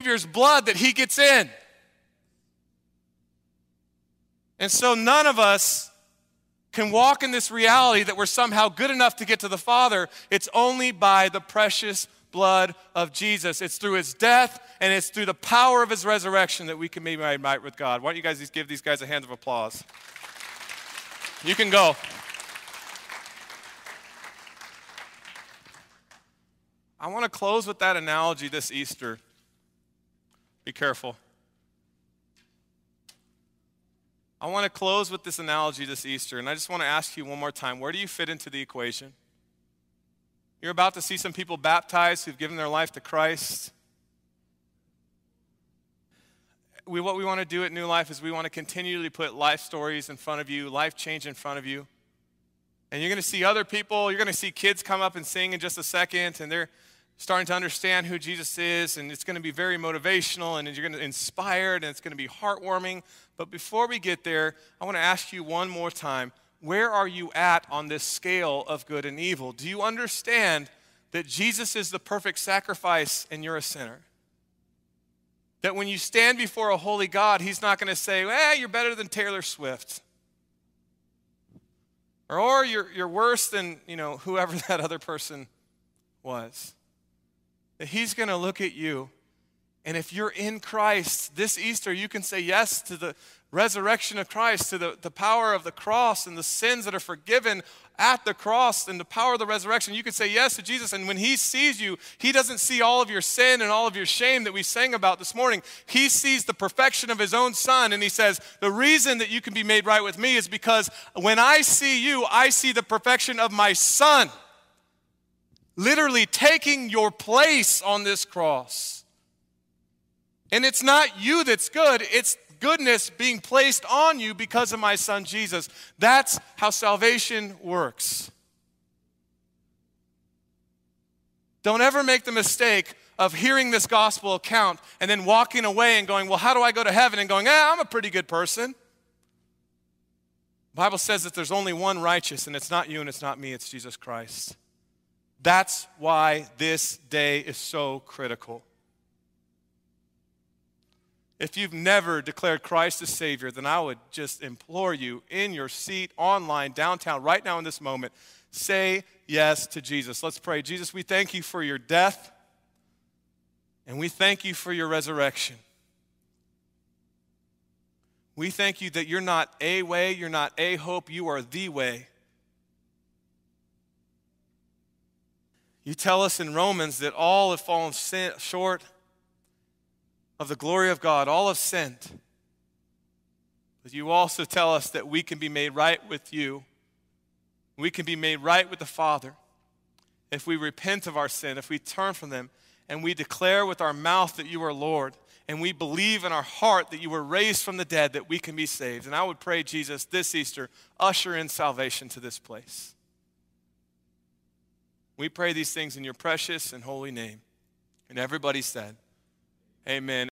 Savior's blood that he gets in. And so none of us can walk in this reality that we're somehow good enough to get to the Father. It's only by the precious blood of Jesus. It's through his death and it's through the power of his resurrection that we can be made right with God. Why don't you guys just give these guys a hand of applause? You can go. I want to close with that analogy this Easter. Be careful. I want to close with this analogy this Easter, and I just want to ask you one more time where do you fit into the equation? You're about to see some people baptized who've given their life to Christ. We, what we want to do at New Life is we want to continually put life stories in front of you, life change in front of you. And you're going to see other people, you're going to see kids come up and sing in just a second, and they're starting to understand who Jesus is, and it's going to be very motivational, and you're going to be inspired, and it's going to be heartwarming. But before we get there, I want to ask you one more time where are you at on this scale of good and evil? Do you understand that Jesus is the perfect sacrifice and you're a sinner? That when you stand before a holy God, He's not going to say, eh, you're better than Taylor Swift. Or, or you're, you're worse than, you know, whoever that other person was that He's going to look at you. And if you're in Christ this Easter, you can say yes to the resurrection of Christ, to the, the power of the cross and the sins that are forgiven at the cross and the power of the resurrection. You can say yes to Jesus. And when He sees you, He doesn't see all of your sin and all of your shame that we sang about this morning. He sees the perfection of His own Son. And He says, The reason that you can be made right with me is because when I see you, I see the perfection of my Son literally taking your place on this cross. And it's not you that's good, it's goodness being placed on you because of my son Jesus. That's how salvation works. Don't ever make the mistake of hearing this gospel account and then walking away and going, Well, how do I go to heaven? And going, Eh, I'm a pretty good person. The Bible says that there's only one righteous, and it's not you and it's not me, it's Jesus Christ. That's why this day is so critical. If you've never declared Christ as Savior, then I would just implore you in your seat, online, downtown, right now in this moment, say yes to Jesus. Let's pray. Jesus, we thank you for your death and we thank you for your resurrection. We thank you that you're not a way, you're not a hope, you are the way. You tell us in Romans that all have fallen short of the glory of God, all have sinned. But you also tell us that we can be made right with you. We can be made right with the Father if we repent of our sin, if we turn from them, and we declare with our mouth that you are Lord, and we believe in our heart that you were raised from the dead, that we can be saved. And I would pray, Jesus, this Easter, usher in salvation to this place. We pray these things in your precious and holy name. And everybody said, Amen.